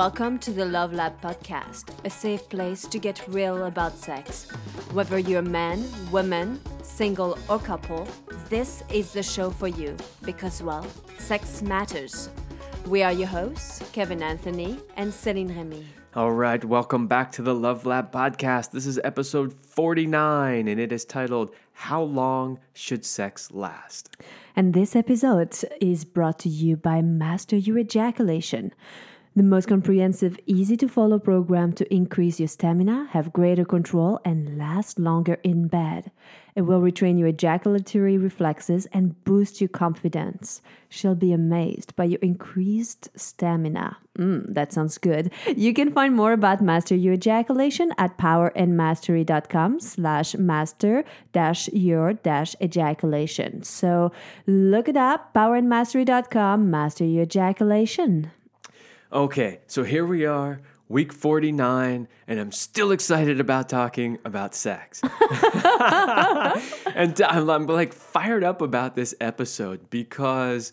Welcome to the Love Lab podcast, a safe place to get real about sex. Whether you're a man, woman, single, or couple, this is the show for you because, well, sex matters. We are your hosts, Kevin Anthony and Celine Remy. All right, welcome back to the Love Lab podcast. This is episode 49, and it is titled How Long Should Sex Last? And this episode is brought to you by Master Your Ejaculation the most comprehensive, easy to follow program to increase your stamina, have greater control, and last longer in bed. It will retrain your ejaculatory reflexes and boost your confidence. She'll be amazed by your increased stamina. Mm, that sounds good. You can find more about Master Your Ejaculation at powerandmastery.com slash master dash your dash ejaculation. So look it up, powerandmastery.com, master your ejaculation. Okay, so here we are, week 49, and I'm still excited about talking about sex. and I'm, I'm, like fired up about this episode because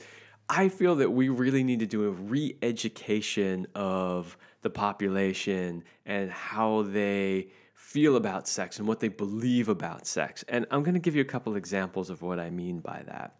I feel that we really need to do a re education of the population and how they feel about sex and what they believe about sex. And I'm going to give you a couple examples of what I mean by that.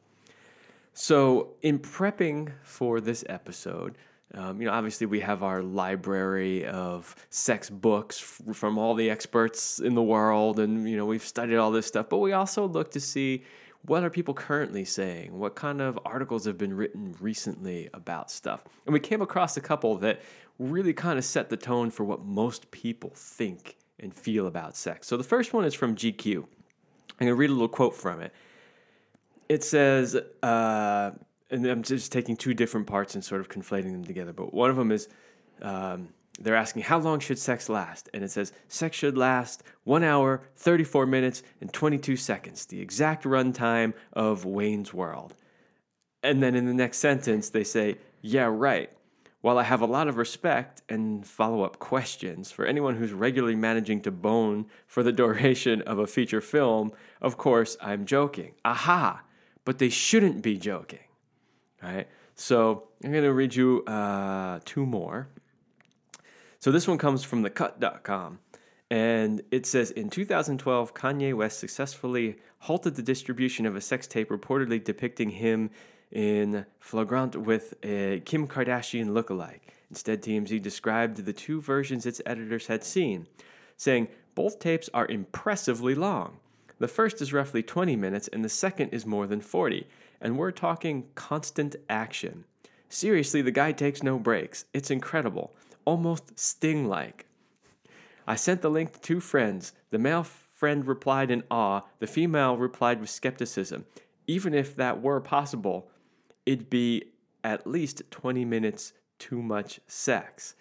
So, in prepping for this episode, um, you know, obviously, we have our library of sex books f- from all the experts in the world, and you know, we've studied all this stuff. But we also look to see what are people currently saying, what kind of articles have been written recently about stuff, and we came across a couple that really kind of set the tone for what most people think and feel about sex. So the first one is from GQ. I'm gonna read a little quote from it. It says. Uh, and I'm just taking two different parts and sort of conflating them together. But one of them is um, they're asking, How long should sex last? And it says, Sex should last one hour, 34 minutes, and 22 seconds, the exact runtime of Wayne's World. And then in the next sentence, they say, Yeah, right. While I have a lot of respect and follow up questions for anyone who's regularly managing to bone for the duration of a feature film, of course, I'm joking. Aha! But they shouldn't be joking. Right? So I'm going to read you uh, two more. So this one comes from thecut.com. And it says in 2012, Kanye West successfully halted the distribution of a sex tape reportedly depicting him in flagrant with a Kim Kardashian lookalike. Instead, TMZ described the two versions its editors had seen, saying both tapes are impressively long. The first is roughly 20 minutes, and the second is more than 40 and we're talking constant action. Seriously, the guy takes no breaks. It's incredible, almost Sting like. I sent the link to two friends. The male friend replied in awe, the female replied with skepticism. Even if that were possible, it'd be at least 20 minutes too much sex.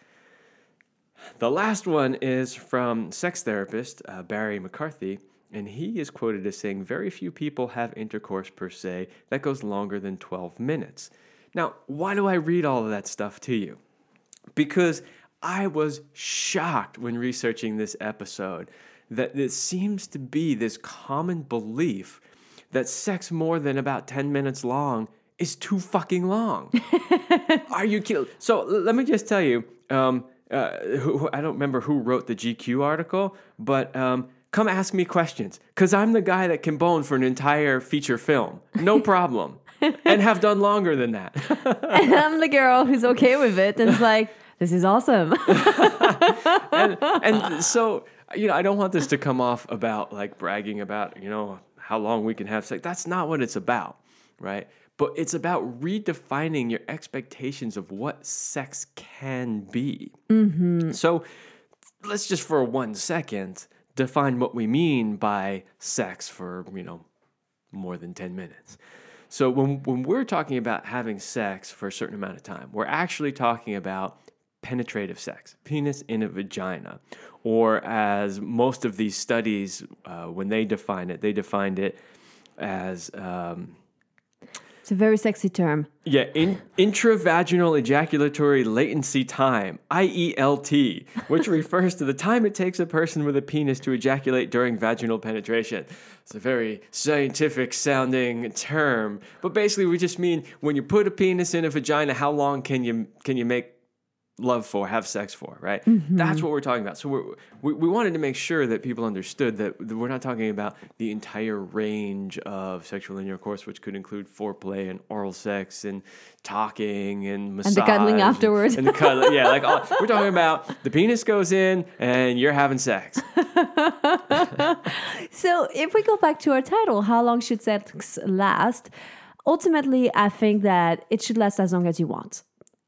The last one is from sex therapist uh, Barry McCarthy. And he is quoted as saying, Very few people have intercourse per se that goes longer than 12 minutes. Now, why do I read all of that stuff to you? Because I was shocked when researching this episode that it seems to be this common belief that sex more than about 10 minutes long is too fucking long. Are you kidding? So let me just tell you, um, uh, who, I don't remember who wrote the GQ article, but um, come ask me questions because I'm the guy that can bone for an entire feature film. No problem. and have done longer than that. and I'm the girl who's okay with it and it's like, this is awesome. and, and so, you know, I don't want this to come off about like bragging about, you know, how long we can have sex. That's not what it's about, right? But it's about redefining your expectations of what sex can be. Mm-hmm. So let's just for one second define what we mean by sex for, you know, more than 10 minutes. So when, when we're talking about having sex for a certain amount of time, we're actually talking about penetrative sex, penis in a vagina. Or as most of these studies, uh, when they define it, they defined it as um, it's a very sexy term. Yeah, in, intravaginal ejaculatory latency time, IELT, which refers to the time it takes a person with a penis to ejaculate during vaginal penetration. It's a very scientific sounding term, but basically we just mean when you put a penis in a vagina, how long can you can you make love for, have sex for, right? Mm-hmm. That's what we're talking about. So we're, we we wanted to make sure that people understood that we're not talking about the entire range of sexual intercourse, which could include foreplay and oral sex and talking and massage the cuddling afterwards. And the cuddling, yeah, like all, we're talking about the penis goes in and you're having sex. So, if we go back to our title, how long should sex last? Ultimately, I think that it should last as long as you want.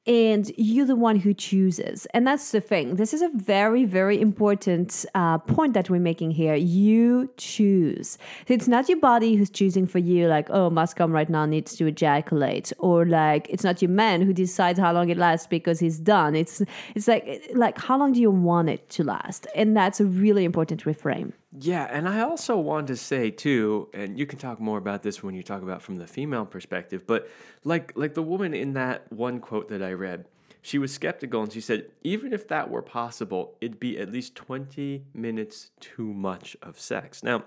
And you're the one who chooses. And that's the thing. This is a very, very important uh, point that we're making here. You choose. It's not your body who's choosing for you, like, oh, must come right now, needs to ejaculate. Or like, it's not your man who decides how long it lasts because he's done. It's, it's like, like, how long do you want it to last? And that's a really important reframe. Yeah, and I also want to say too, and you can talk more about this when you talk about from the female perspective, but like like the woman in that one quote that I read, she was skeptical and she said even if that were possible, it'd be at least 20 minutes too much of sex. Now,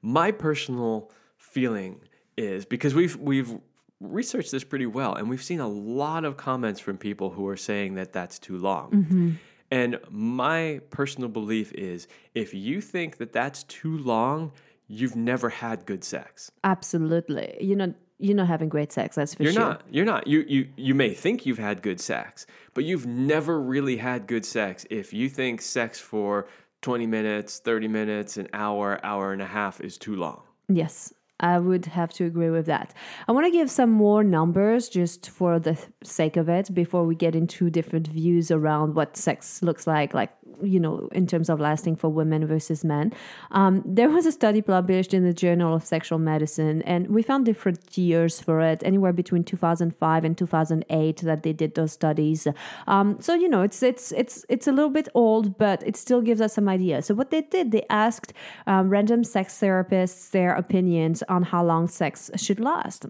my personal feeling is because we've we've researched this pretty well and we've seen a lot of comments from people who are saying that that's too long. Mm-hmm. And my personal belief is if you think that that's too long, you've never had good sex. Absolutely. You're not you're not having great sex, that's for You're sure. not. You're not. You you you may think you've had good sex, but you've never really had good sex if you think sex for 20 minutes, 30 minutes, an hour, hour and a half is too long. Yes. I would have to agree with that. I want to give some more numbers just for the sake of it before we get into different views around what sex looks like, like, you know, in terms of lasting for women versus men. Um, there was a study published in the Journal of Sexual Medicine, and we found different years for it, anywhere between 2005 and 2008 that they did those studies. Um, so, you know, it's, it's, it's, it's a little bit old, but it still gives us some idea. So, what they did, they asked um, random sex therapists their opinions on how long sex should last.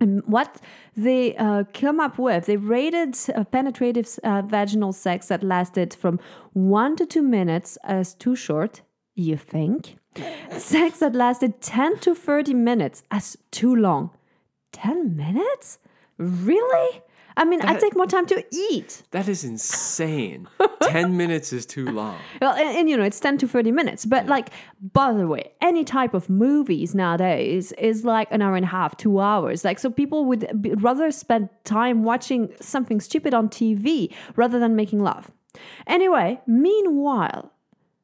And what they uh, come up with, they rated uh, penetrative uh, vaginal sex that lasted from one to two minutes as too short, you think. sex that lasted 10 to 30 minutes as too long. 10 minutes? Really? I mean, I take more time to eat. That is insane. 10 minutes is too long. Well, and, and, you know, it's 10 to 30 minutes. But, like, by the way, any type of movies nowadays is like an hour and a half, two hours. Like, so people would be, rather spend time watching something stupid on TV rather than making love. Anyway, meanwhile,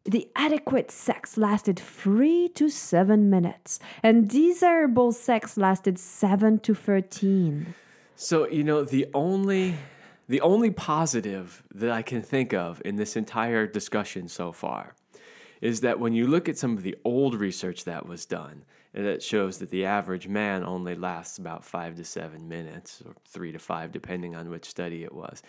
the adequate sex lasted three to seven minutes, and desirable sex lasted seven to 13. So, you know, the only the only positive that I can think of in this entire discussion so far is that when you look at some of the old research that was done, and it shows that the average man only lasts about five to seven minutes, or three to five, depending on which study it was.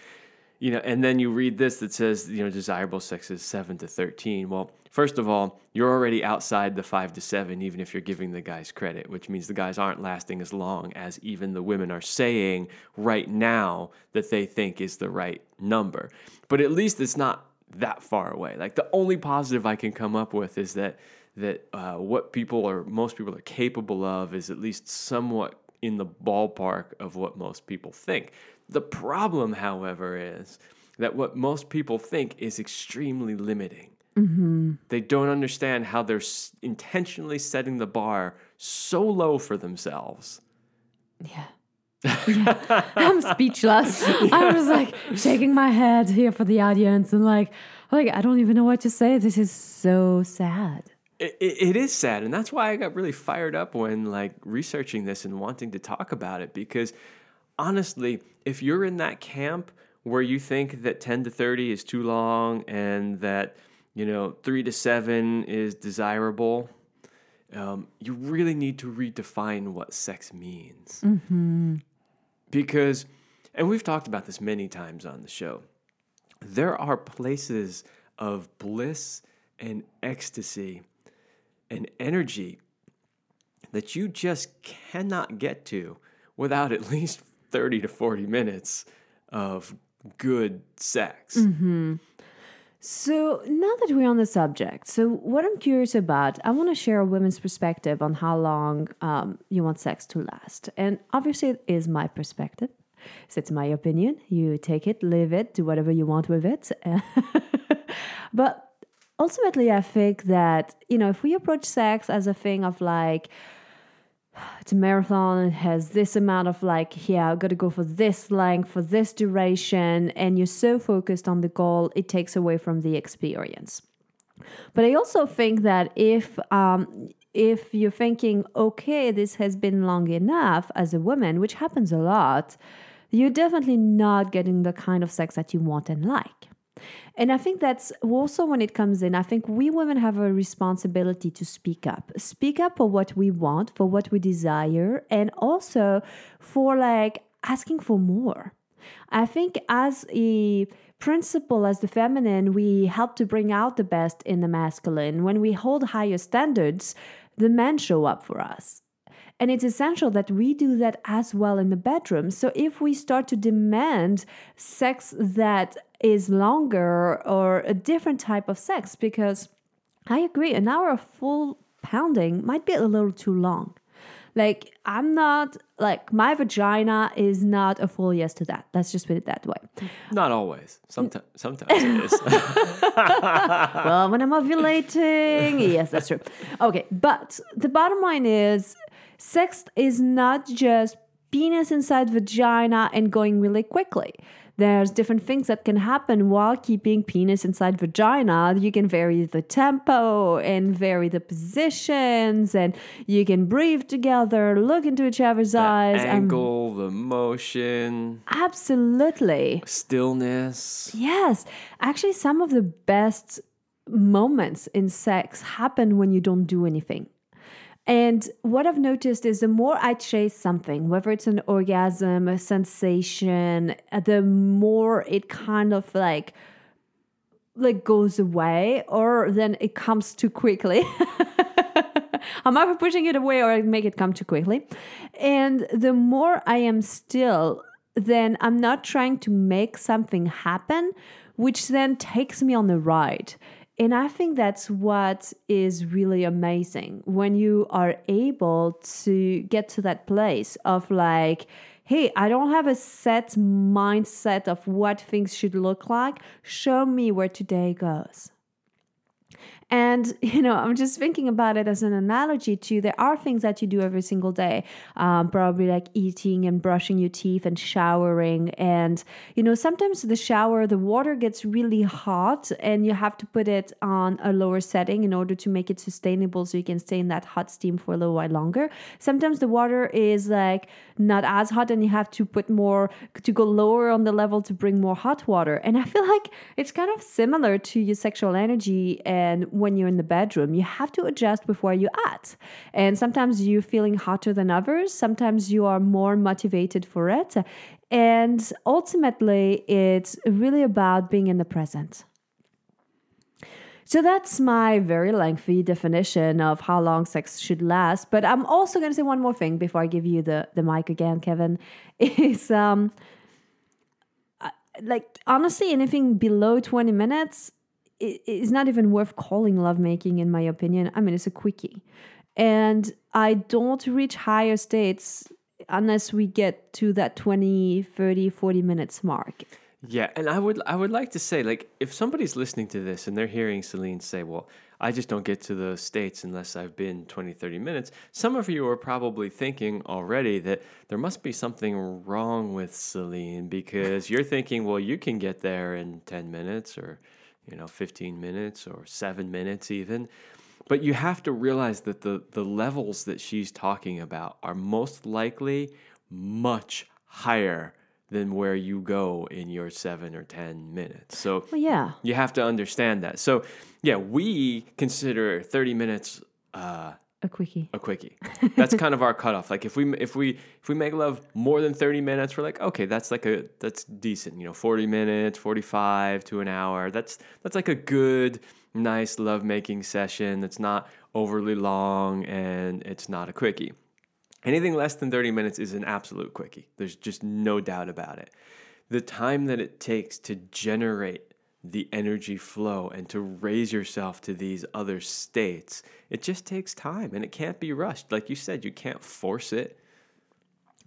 You know, and then you read this that says, you know, desirable sex is seven to 13. Well, first of all, you're already outside the five to seven, even if you're giving the guys credit, which means the guys aren't lasting as long as even the women are saying right now that they think is the right number. But at least it's not that far away. Like the only positive I can come up with is that that uh, what people or most people are capable of is at least somewhat in the ballpark of what most people think. The problem, however, is that what most people think is extremely limiting. Mm-hmm. They don't understand how they're s- intentionally setting the bar so low for themselves. Yeah. yeah. I'm speechless. I was like shaking my head here for the audience and like, like I don't even know what to say. This is so sad. It, it, it is sad, and that's why I got really fired up when like researching this and wanting to talk about it. Because honestly, if you're in that camp where you think that ten to thirty is too long and that you know three to seven is desirable, um, you really need to redefine what sex means. Because, and we've talked about this many times on the show, there are places of bliss and ecstasy and energy that you just cannot get to without at least 30 to 40 minutes of good sex. So now that we're on the subject, so what I'm curious about, I want to share a woman's perspective on how long um, you want sex to last, and obviously it is my perspective. So it's my opinion. You take it, live it, do whatever you want with it. but ultimately, I think that, you know, if we approach sex as a thing of like, it's a marathon, it has this amount of like, yeah, I've got to go for this length, for this duration, and you're so focused on the goal, it takes away from the experience. But I also think that if um, if you're thinking, okay, this has been long enough as a woman, which happens a lot, you're definitely not getting the kind of sex that you want and like. And I think that's also when it comes in, I think we women have a responsibility to speak up. Speak up for what we want, for what we desire, and also for like asking for more. I think as a principle, as the feminine, we help to bring out the best in the masculine. When we hold higher standards, the men show up for us. And it's essential that we do that as well in the bedroom. So if we start to demand sex that is longer or a different type of sex, because I agree, an hour of full pounding might be a little too long. Like, I'm not, like, my vagina is not a full yes to that. Let's just put it that way. Not always. Sometimes, sometimes it is. well, when I'm ovulating, yes, that's true. Okay, but the bottom line is sex is not just penis inside vagina and going really quickly. There's different things that can happen while keeping penis inside vagina. You can vary the tempo and vary the positions, and you can breathe together, look into each other's the eyes. Um, angle, the motion, absolutely. stillness. Yes. Actually, some of the best moments in sex happen when you don't do anything. And what I've noticed is the more I chase something, whether it's an orgasm, a sensation, uh, the more it kind of like like goes away or then it comes too quickly. I'm either pushing it away or I make it come too quickly. And the more I am still, then I'm not trying to make something happen, which then takes me on the ride. And I think that's what is really amazing when you are able to get to that place of like, hey, I don't have a set mindset of what things should look like. Show me where today goes. And, you know, I'm just thinking about it as an analogy to there are things that you do every single day, um, probably like eating and brushing your teeth and showering. And, you know, sometimes the shower, the water gets really hot and you have to put it on a lower setting in order to make it sustainable so you can stay in that hot steam for a little while longer. Sometimes the water is like not as hot and you have to put more, to go lower on the level to bring more hot water. And I feel like it's kind of similar to your sexual energy and when you're in the bedroom, you have to adjust with where you're at. And sometimes you're feeling hotter than others, sometimes you are more motivated for it. And ultimately, it's really about being in the present. So that's my very lengthy definition of how long sex should last. But I'm also going to say one more thing before I give you the, the mic again, Kevin. Is um, like honestly, anything below 20 minutes it's not even worth calling lovemaking, in my opinion. I mean, it's a quickie. And I don't reach higher states unless we get to that 20, 30, 40 minutes mark. Yeah, and I would I would like to say like if somebody's listening to this and they're hearing Celine say, "Well, I just don't get to the states unless I've been 20 30 minutes." Some of you are probably thinking already that there must be something wrong with Celine because you're thinking, "Well, you can get there in 10 minutes or you know, 15 minutes or seven minutes even. But you have to realize that the, the levels that she's talking about are most likely much higher than where you go in your seven or 10 minutes. So well, yeah, you have to understand that. So yeah, we consider 30 minutes uh, a quickie. A quickie. That's kind of our cutoff. Like if we if we if we make love more than 30 minutes, we're like, okay, that's like a that's decent. You know, 40 minutes, 45 to an hour. That's that's like a good, nice love making session. That's not overly long and it's not a quickie. Anything less than 30 minutes is an absolute quickie. There's just no doubt about it. The time that it takes to generate the energy flow and to raise yourself to these other states. It just takes time and it can't be rushed. Like you said, you can't force it.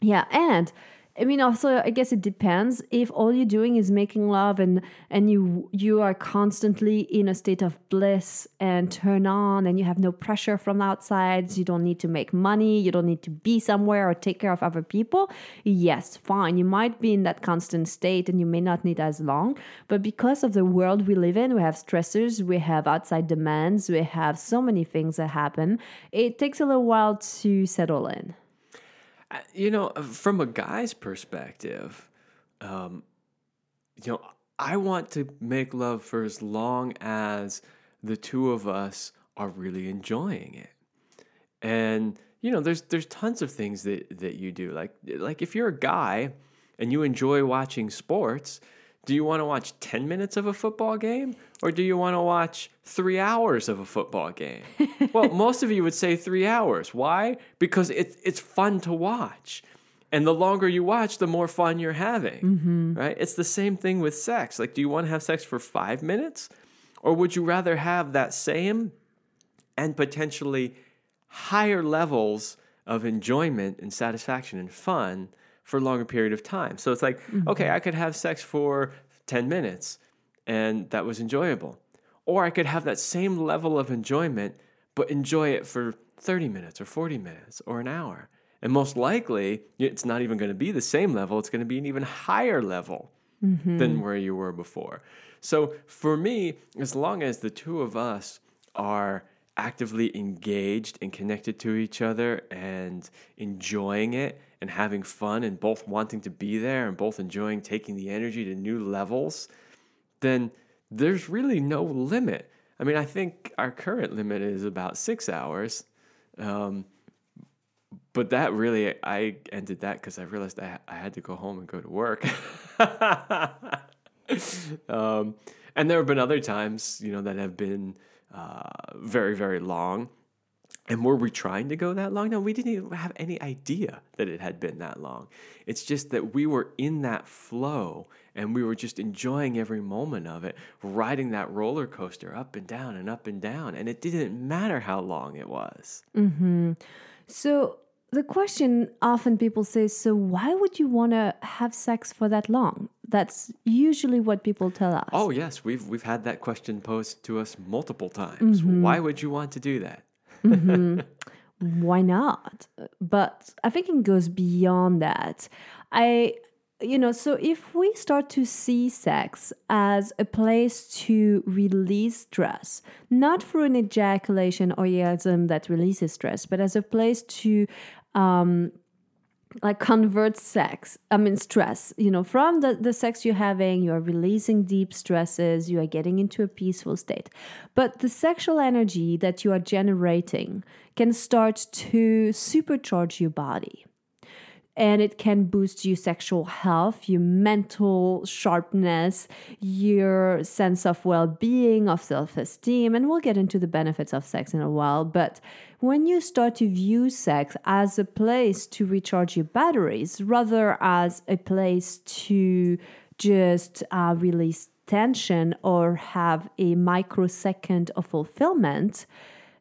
Yeah, and I mean, also, I guess it depends. If all you're doing is making love, and and you you are constantly in a state of bliss and turn on, and you have no pressure from outside, you don't need to make money, you don't need to be somewhere or take care of other people. Yes, fine. You might be in that constant state, and you may not need as long. But because of the world we live in, we have stressors, we have outside demands, we have so many things that happen. It takes a little while to settle in. You know, uh, from a guy's perspective, um, you know, I want to make love for as long as the two of us are really enjoying it. And you know, there's there's tons of things that that you do. Like like if you're a guy and you enjoy watching sports, do you want to watch 10 minutes of a football game or do you want to watch 3 hours of a football game? well, most of you would say 3 hours. Why? Because it's it's fun to watch. And the longer you watch, the more fun you're having. Mm-hmm. Right? It's the same thing with sex. Like do you want to have sex for 5 minutes or would you rather have that same and potentially higher levels of enjoyment and satisfaction and fun for a longer period of time. So it's like, mm-hmm. okay, I could have sex for 10 minutes and that was enjoyable. Or I could have that same level of enjoyment, but enjoy it for 30 minutes or 40 minutes or an hour. And most likely, it's not even going to be the same level, it's going to be an even higher level mm-hmm. than where you were before. So for me, as long as the two of us are actively engaged and connected to each other and enjoying it and having fun and both wanting to be there and both enjoying taking the energy to new levels, then there's really no limit. I mean, I think our current limit is about six hours. Um, but that really, I ended that because I realized I, I had to go home and go to work. um, and there have been other times, you know, that have been uh, very, very long. And were we trying to go that long? No, we didn't even have any idea that it had been that long. It's just that we were in that flow and we were just enjoying every moment of it, riding that roller coaster up and down and up and down. And it didn't matter how long it was. Mm-hmm. So the question often people say, so why would you want to have sex for that long? That's usually what people tell us. Oh, yes, we've, we've had that question posed to us multiple times. Mm-hmm. Why would you want to do that? Why not? But I think it goes beyond that. I, you know, so if we start to see sex as a place to release stress, not through an ejaculation or orgasm that releases stress, but as a place to um, like convert sex i mean stress you know from the, the sex you're having you're releasing deep stresses you are getting into a peaceful state. But the sexual energy that you are generating can start to supercharge your body and it can boost your sexual health, your mental sharpness, your sense of well being, of self esteem. And we'll get into the benefits of sex in a while. But when you start to view sex as a place to recharge your batteries rather as a place to just uh, release tension or have a microsecond of fulfillment,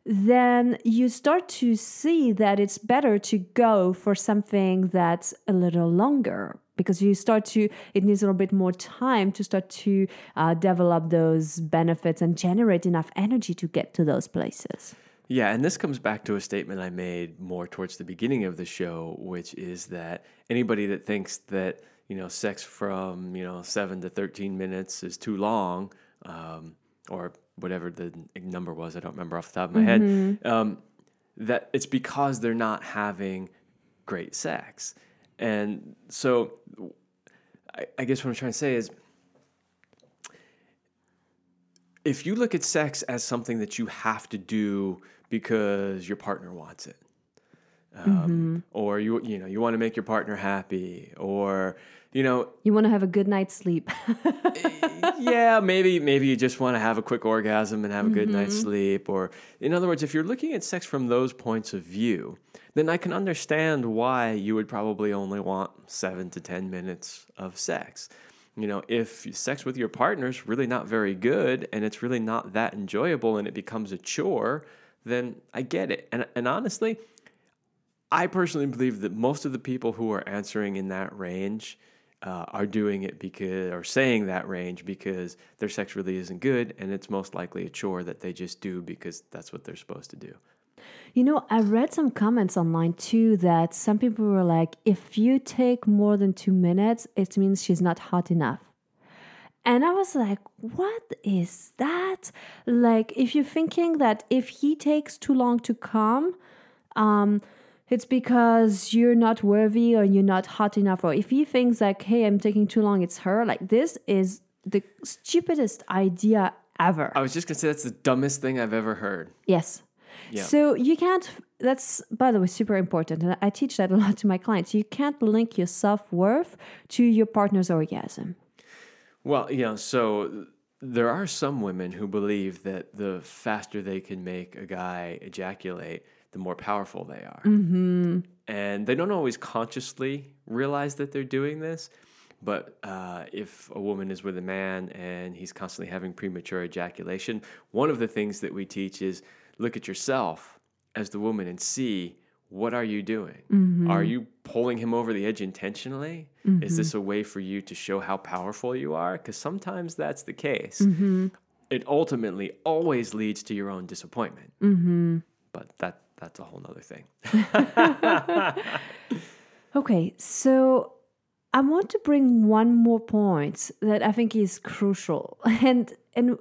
then you start to see that it's better to go for something that's a little longer because you start to it needs a little bit more time to start to uh, develop those benefits and generate enough energy to get to those places. Yeah, and this comes back to a statement I made more towards the beginning of the show, which is that anybody that thinks that you know sex from you know seven to thirteen minutes is too long, um, or whatever the number was, I don't remember off the top of my head, um, that it's because they're not having great sex, and so I, I guess what I'm trying to say is if you look at sex as something that you have to do because your partner wants it, um, or you you know you want to make your partner happy, or you know you want to have a good night's sleep eh, yeah maybe maybe you just want to have a quick orgasm and have a good night's mm-hmm. sleep, or in other words, if you're looking at sex from those points of view, then I can understand why you would probably only want seven to ten minutes of sex. You know, if sex with your partner is really not very good and it's really not that enjoyable and it becomes a chore, then I get it. And, and honestly, I personally believe that most of the people who are answering in that range uh, are doing it because, or saying that range because their sex really isn't good, and it's most likely a chore that they just do because that's what they're supposed to do. You know, I read some comments online too that some people were like, if you take more than two minutes, it means she's not hot enough. And I was like, what is that? Like, if you're thinking that if he takes too long to come, um, it's because you're not worthy or you're not hot enough. Or if he thinks like, hey, I'm taking too long, it's her. Like, this is the stupidest idea ever. I was just gonna say that's the dumbest thing I've ever heard. Yes. Yeah. So you can't, that's by the way super important. And I teach that a lot to my clients. You can't link your self worth to your partner's orgasm. Well, yeah. so there are some women who believe that the faster they can make a guy ejaculate, the more powerful they are. Mm-hmm. And they don't always consciously realize that they're doing this. But uh, if a woman is with a man and he's constantly having premature ejaculation, one of the things that we teach is look at yourself as the woman and see what are you doing? Mm-hmm. Are you pulling him over the edge intentionally? Is this a way for you to show how powerful you are? Because sometimes that's the case. Mm-hmm. It ultimately always leads to your own disappointment. Mm-hmm. But that that's a whole nother thing. Okay, so I want to bring one more point that I think is crucial, and and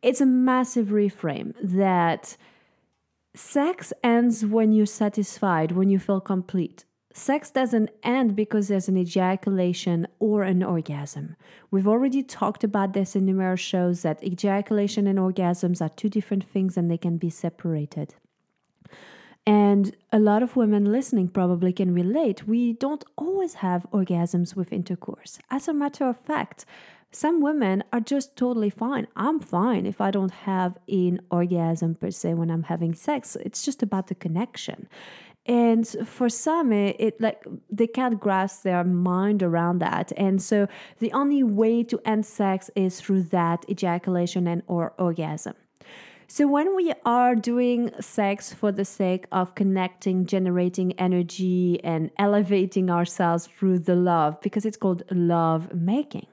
it's a massive reframe that sex ends when you're satisfied, when you feel complete. Sex doesn't end because there's an ejaculation or an orgasm. We've already talked about this in numerous shows that ejaculation and orgasms are two different things and they can be separated. And a lot of women listening probably can relate. We don't always have orgasms with intercourse. As a matter of fact, some women are just totally fine. I'm fine if I don't have an orgasm per se when I'm having sex. It's just about the connection. And for some, it, it like they can't grasp their mind around that. And so the only way to end sex is through that ejaculation and or orgasm. So, when we are doing sex for the sake of connecting, generating energy, and elevating ourselves through the love, because it's called love making.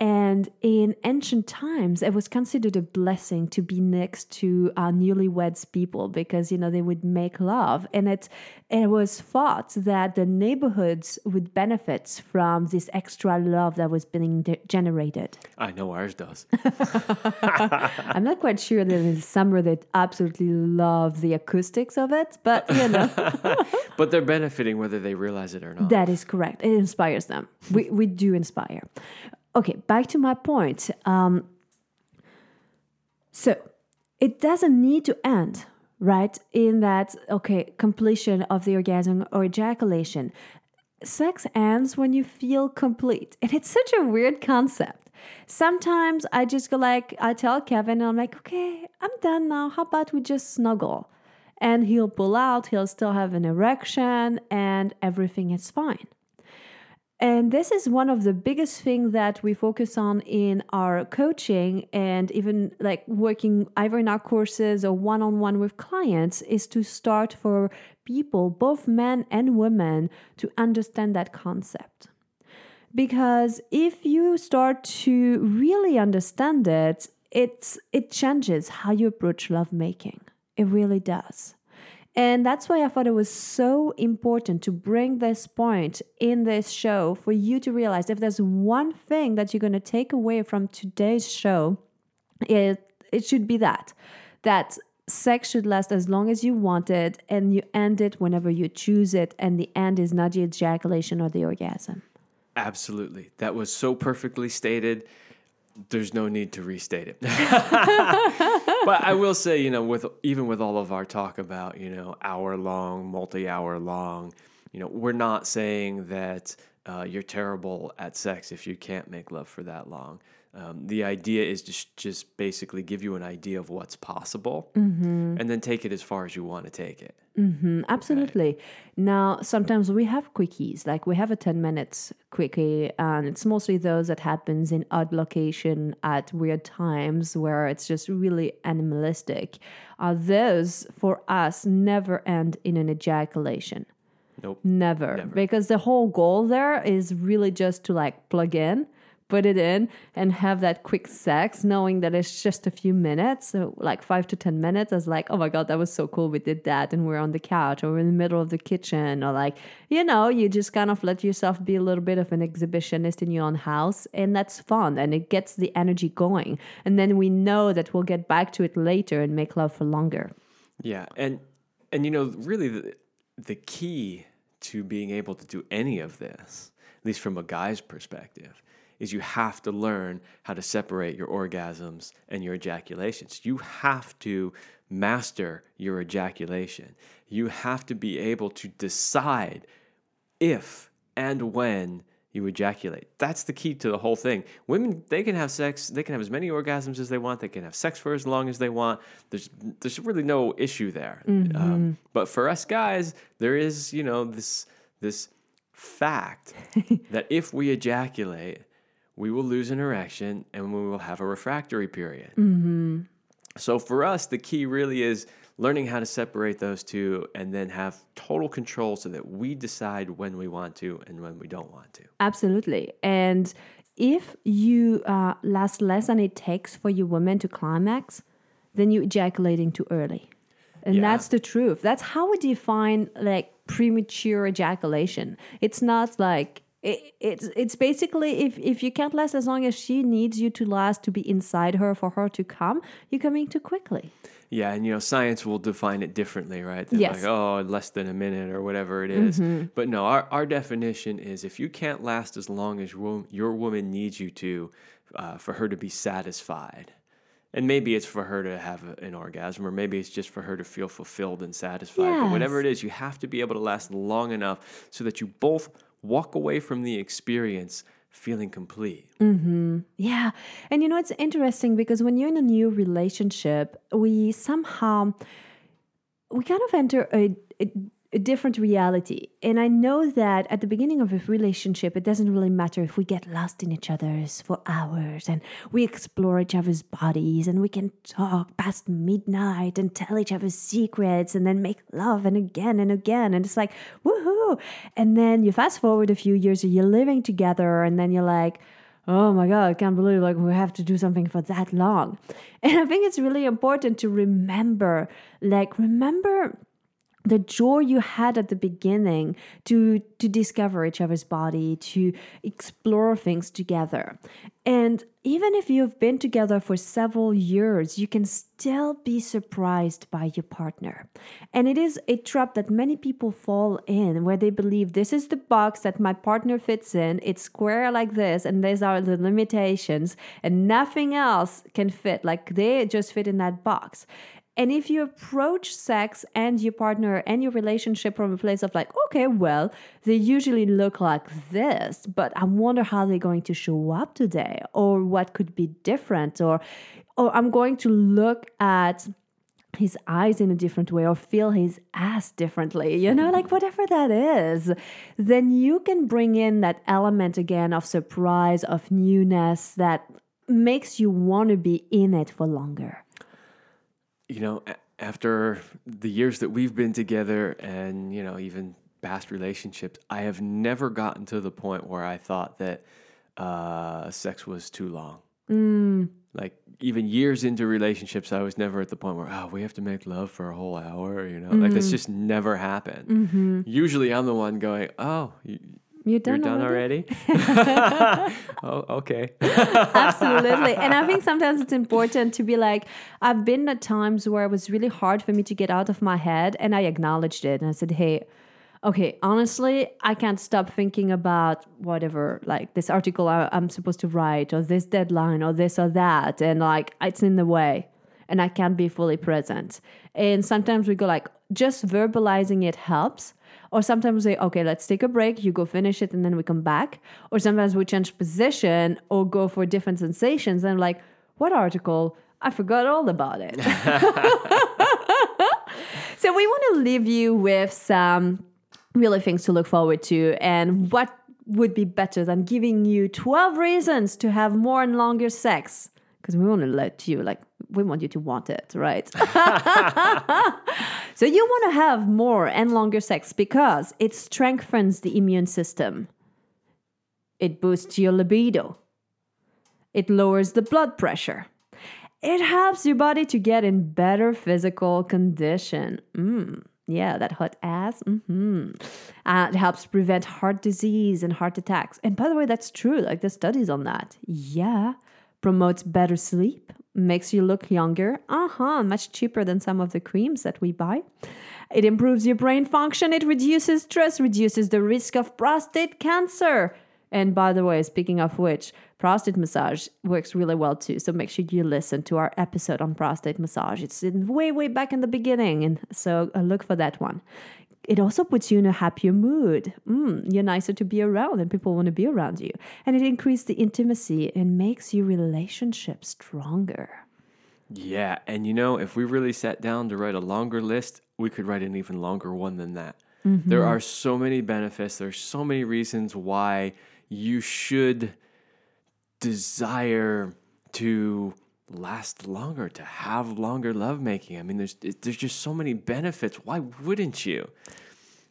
And in ancient times, it was considered a blessing to be next to uh, newlyweds people because you know they would make love, and it it was thought that the neighborhoods would benefit from this extra love that was being de- generated. I know ours does. I'm not quite sure that there's somewhere that absolutely love the acoustics of it, but you know but they're benefiting whether they realize it or not. that is correct. It inspires them. We we do inspire. Okay, back to my point. Um, so it doesn't need to end, right? In that, okay, completion of the orgasm or ejaculation. Sex ends when you feel complete. And it's such a weird concept. Sometimes I just go like, I tell Kevin, and I'm like, okay, I'm done now. How about we just snuggle? And he'll pull out, he'll still have an erection, and everything is fine. And this is one of the biggest things that we focus on in our coaching and even like working either in our courses or one on one with clients is to start for people, both men and women, to understand that concept. Because if you start to really understand it, it's, it changes how you approach lovemaking. It really does. And that's why I thought it was so important to bring this point in this show for you to realize if there's one thing that you're going to take away from today's show, it, it should be that. That sex should last as long as you want it and you end it whenever you choose it. And the end is not the ejaculation or the orgasm. Absolutely. That was so perfectly stated. There's no need to restate it. but I will say, you know, with even with all of our talk about, you know, hour long, multi hour long, you know, we're not saying that uh, you're terrible at sex if you can't make love for that long. Um, the idea is to just basically give you an idea of what's possible Mm-hmm. and then take it as far as you want to take it. Mm, absolutely. Now, sometimes we have quickies, like we have a 10 minutes quickie, and it's mostly those that happens in odd location at weird times where it's just really animalistic. Uh, those, for us, never end in an ejaculation. Nope. Never. Because the whole goal there is really just to like plug in, put it in, and have that quick sex, knowing that it's just a few minutes. So, like five to 10 minutes, I was like, oh my God, that was so cool. We did that. And we're on the couch or we're in the middle of the kitchen. Or like, you know, you just kind of let yourself be a little bit of an exhibitionist in your own house. And that's fun. And it gets the energy going. And then we know that we'll get back to it later and make love for longer. Yeah, and and you know, really, the, the key to being able to do any of this, at least from a guy's perspective, is you have to learn how to separate your orgasms and your ejaculations. You have to master your ejaculation. You have to be able to decide if and when you ejaculate. That's the key to the whole thing. Women, they can have sex, they can have as many orgasms as they want, they can have sex for as long as they want. There's there's really no issue there. Um, but for us guys, there is, you know, this this fact that if we ejaculate, we will lose interaction and we will have a refractory period. So for us, the key really is learning how to separate those two and then have total control so that we decide when we want to and when we don't want to. Absolutely. And if you uh, last less than it takes for your woman to climax, then you're ejaculating too early. And Yeah. that's the truth. That's how we define like premature ejaculation. It's not like it, it's it's basically if if you can't last as long as she needs you to last to be inside her for her to come, you're coming too quickly. Yeah, and you know, science will define it differently, right? They're Yes. like, oh, less than a minute or whatever it is. But no, our, our definition is if you can't last as long as your, your woman needs you to uh, for her to be satisfied. And maybe it's for her to have an orgasm, or maybe it's just for her to feel fulfilled and satisfied. But whatever it is, you have to be able to last long enough so that you both walk away from the experience feeling complete. Mm-hmm. Yeah. And you know, it's interesting because when you're in a new relationship, we somehow we kind of enter a, a, a different reality. And I know that at the beginning of a relationship, it doesn't really matter if we get lost in each other's for hours and we explore each other's bodies and we can talk past midnight and tell each other secrets and then make love and again and again. And it's like, woohoo. And then you fast forward a few years and you're living together and then you're like, oh my god i can't believe like we have to do something for that long and i think it's really important to remember like remember the joy you had at the beginning to to discover each other's body to explore things together. And even if you've been together for several years you can still be surprised by your partner. And it is a trap that many people fall in where they believe this is the box that my partner fits in it's square like this and these are the limitations and nothing else can fit like they just fit in that box and if you approach sex and your partner and your relationship from a place of like, okay, well, they usually look like this, but I wonder how they're going to show up today or what could be different or or I'm going to look at his eyes in a different way or feel his ass differently, you know, like whatever that is, then you can bring in that element again of surprise, of newness that makes you want to be in it for longer. You know, after the years that we've been together and, you know, even past relationships, I have never gotten to the point where I thought that uh, sex was too long. Mm. Like, even years into relationships, I was never at the point where, oh, we have to make love for a whole hour, you know? Like, that's mm-hmm. just never happened. Mm-hmm. Usually I'm the one going, oh, you, You're you're done, done already? already? oh, okay. Absolutely. And I think sometimes it's important to be like, I've been at times where it was really hard for me to get out of my head, and I acknowledged it. And I said, hey, okay, honestly, I can't stop thinking about whatever, like this article I, I'm supposed to write, or this deadline, or this or that. And like, it's in the way. and I can't be fully present. And sometimes we go like, just verbalizing it helps. Or sometimes we say, okay, let's take a break. You go finish it and then we come back. Or sometimes we change position or go for different sensations. And I'm like, what article? I forgot all about it. so we want to leave you with some really things to look forward to and what would be better than giving you 12 reasons to have more and longer sex because we want to let you like we want you to want it right so you want to have more and longer sex because it strengthens the immune system it boosts your libido it lowers the blood pressure it helps your body to get in better physical condition mm. Yeah, that hot ass. Mm-hmm. Uh, it helps prevent heart disease and heart attacks. And by the way, that's true. Like the studies on that. Yeah. Promotes better sleep, makes you look younger. Uh huh. Much cheaper than some of the creams that we buy. It improves your brain function. It reduces stress, reduces the risk of prostate cancer. And by the way, speaking of which, prostate massage works really well too. So make sure you listen to our episode on prostate massage. It's in way, way back in the beginning. And so uh, look for that one. It also puts you in a happier mood. Mm, you're nicer to be around and people want to be around you. And it increases the intimacy and makes your relationship stronger. Yeah. And you know, if we really sat down to write a longer list, we could write an even longer one than that. Mm-hmm. There are so many benefits. There's so many reasons why you should desire to last longer, to have longer lovemaking. I mean, there's there's just so many benefits. Why wouldn't you?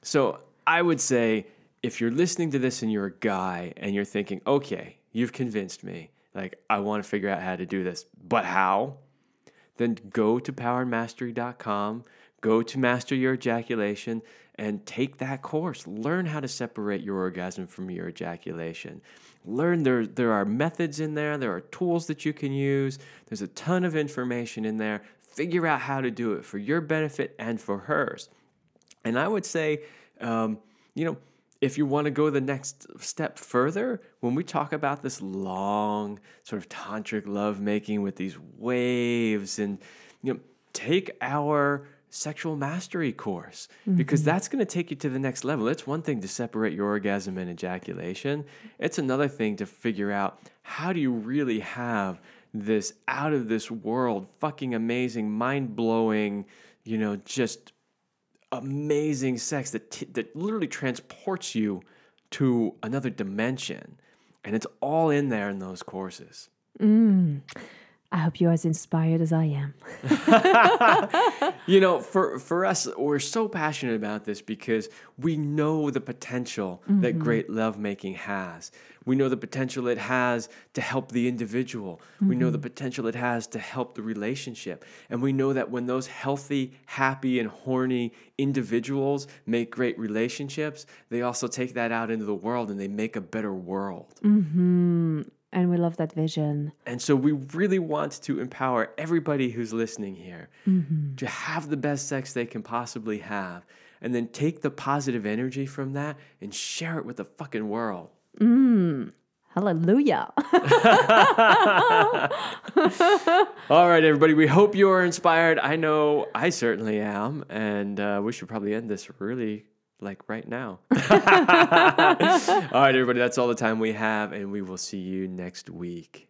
So I would say if you're listening to this and you're a guy and you're thinking, okay, you've convinced me, like I want to figure out how to do this, but how? Then go to powermastery.com, go to master your ejaculation, and take that course. Learn how to separate your orgasm from your ejaculation. Learn there, there are methods in there, there are tools that you can use, there's a ton of information in there. Figure out how to do it for your benefit and for hers. And I would say, um, you know, if you want to go the next step further, when we talk about this long sort of tantric lovemaking with these waves and you know, take our sexual mastery course mm-hmm. because that's going to take you to the next level. It's one thing to separate your orgasm and ejaculation, it's another thing to figure out how do you really have this out of this world, fucking amazing, mind blowing, you know, just amazing sex that, t- that literally transports you to another dimension. And it's all in there in those courses. Mm. I hope you're as inspired as I am. you know, for for us, we're so passionate about this because we know the potential mm-hmm. that great lovemaking has. We know the potential it has to help the individual. Mm-hmm. We know the mm-hmm. potential it has to help the relationship. And we know that when those healthy, happy, and horny individuals make great relationships, they also take that out into the world and they make a better world. Mm-hmm. And we love that vision. And so we really want to empower everybody who's listening here mm-hmm. to have the best sex they can possibly have. And then take the positive energy from that and share it with the fucking world. Mm. Hallelujah. All right, everybody. We hope you are inspired. I know I certainly am. And uh, we should probably end this really like right now. all right, everybody, that's all the time we have, and we will see you next week.